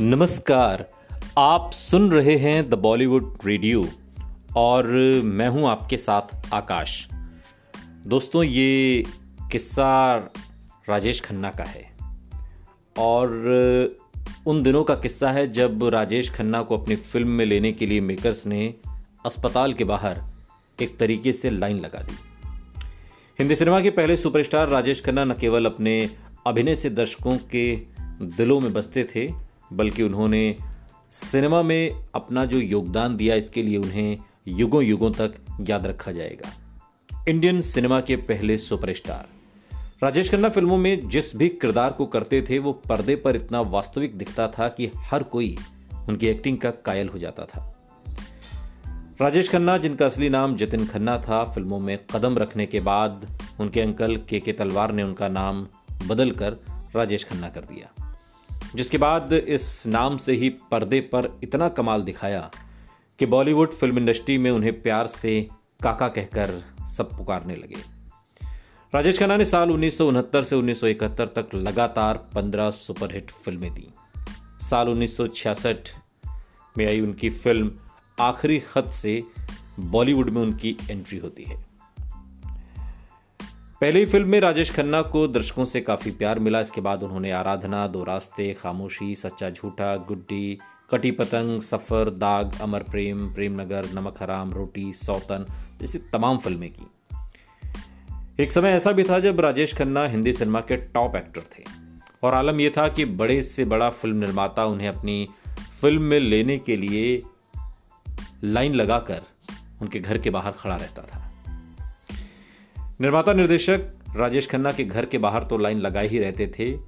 नमस्कार, आप सुन रहे हैं द बॉलीवुड रेडियो और मैं हूँ आपके साथ आकाश। दोस्तों, ये किस्सा राजेश खन्ना का है और उन दिनों का किस्सा है जब राजेश खन्ना को अपनी फ़िल्म में लेने के लिए मेकर्स ने अस्पताल के बाहर एक तरीके से लाइन लगा दी। हिंदी सिनेमा के पहले सुपरस्टार राजेश खन्ना न केवल अपने अभिनय से दर्शकों के दिलों में बसते थे बल्कि उन्होंने सिनेमा में अपना जो योगदान दिया, इसके लिए उन्हें युगों युगों तक याद रखा जाएगा। इंडियन सिनेमा के पहले सुपरस्टार। राजेश खन्ना फ़िल्मों में जिस भी किरदार को करते थे, वो पर्दे पर इतना वास्तविक दिखता था कि हर कोई उनकी एक्टिंग का कायल हो जाता था। राजेश खन्ना, जिनका असली नाम जतिन खन्ना था, फ़िल्मों में कदम रखने के बाद उनके अंकल के के तलवार ने उनका नाम बदलकर राजेश खन्ना कर दिया। जिसके बाद इस नाम से ही पर्दे पर इतना कमाल दिखाया कि बॉलीवुड फ़िल्म इंडस्ट्री में उन्हें प्यार से काका कहकर सब पुकारने लगे। राजेश खन्ना ने साल उन्नीस सौ उनहत्तर से उन्नीस सौ इकहत्तर तक लगातार 15 सुपरहिट फ़िल्में दी। साल उन्नीस सौ छियासठ में आई उनकी फ़िल्म आखिरी खत से बॉलीवुड में उनकी एंट्री होती है। पहली फ़िल्म में राजेश खन्ना को दर्शकों से काफ़ी प्यार मिला। इसके बाद उन्होंने आराधना, दो रास्ते, खामोशी, सच्चा झूठा, गुड्डी, कटी पतंग, सफ़र, दाग, अमर प्रेम प्रेम नगर नमक हराम, रोटी, सौतन, जैसी तमाम फ़िल्में की। एक समय ऐसा भी था जब राजेश खन्ना हिंदी सिनेमा के टॉप एक्टर थे। और आलम यह था कि बड़े से बड़ा फ़िल्म निर्माता उन्हें अपनी फ़िल्म में लेने के लिए लाइन लगाकर उनके घर के बाहर खड़ा रहता था। निर्माता निर्देशक राजेश खन्ना के घर के बाहर तो लाइन लगाए ही रहते थे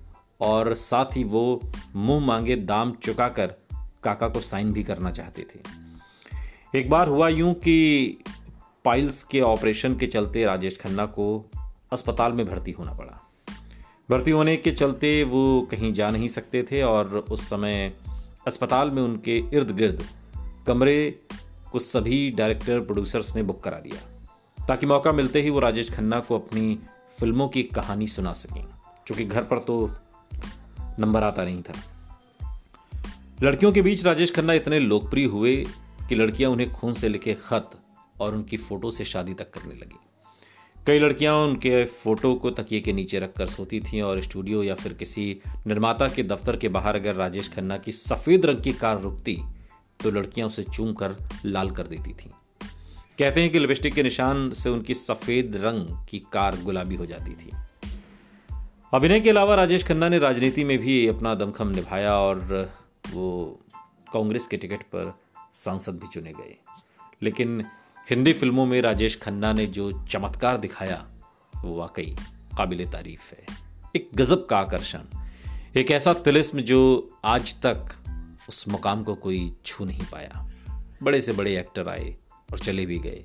और साथ ही वो मुँह मांगे दाम चुकाकर काका को साइन भी करना चाहते थे। एक बार हुआ यूँ कि पाइल्स के ऑपरेशन के चलते राजेश खन्ना को अस्पताल में भर्ती होना पड़ा। भर्ती होने के चलते वो कहीं जा नहीं सकते थे और उस समय अस्पताल में उनके इर्द गिर्द कमरे को सभी डायरेक्टर, प्रोड्यूसर्स ने बुक करा दिया। ताकि मौका मिलते ही वो राजेश खन्ना को अपनी फ़िल्मों की कहानी सुना सकें। क्योंकि घर पर तो नंबर आता नहीं था। लड़कियों के बीच राजेश खन्ना इतने लोकप्रिय हुए कि लड़कियाँ उन्हें खून से लिखे खत और उनकी फ़ोटो से शादी तक करने लगी। कई लड़कियाँ उनके फ़ोटो को तकिए के नीचे रखकर सोती थीं और स्टूडियो या फिर किसी निर्माता के दफ्तर के बाहर अगर राजेश खन्ना की सफ़ेद रंग की कार रुकती तो लड़कियाँ उसे चूम कर लाल कर देती थीं। कहते हैं कि लिपस्टिक के निशान से उनकी सफ़ेद रंग की कार गुलाबी हो जाती थी। अभिनय के अलावा राजेश खन्ना ने राजनीति में भी अपना दमखम निभाया और वो कांग्रेस के टिकट पर सांसद भी चुने गए। लेकिन हिंदी फ़िल्मों में राजेश खन्ना ने जो चमत्कार दिखाया, वो वाकई काबिल तारीफ़ है। एक गजब का आकर्षण, एक ऐसा तिलिस्म जो आज तक उस मुकाम को कोई छू नहीं पाया। बड़े से बड़े एक्टर आए और चले भी गए।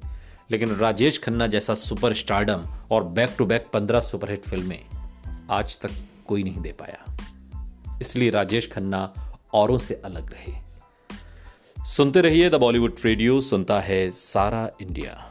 लेकिन राजेश खन्ना जैसा सुपर स्टारडम और बैक टू बैक पंद्रह सुपरहिट फ़िल्में आज तक कोई नहीं दे पाया। इसलिए राजेश खन्ना औरों से अलग रहे। सुनते रहिए द बॉलीवुड रेडियो, सुनता है सारा इंडिया।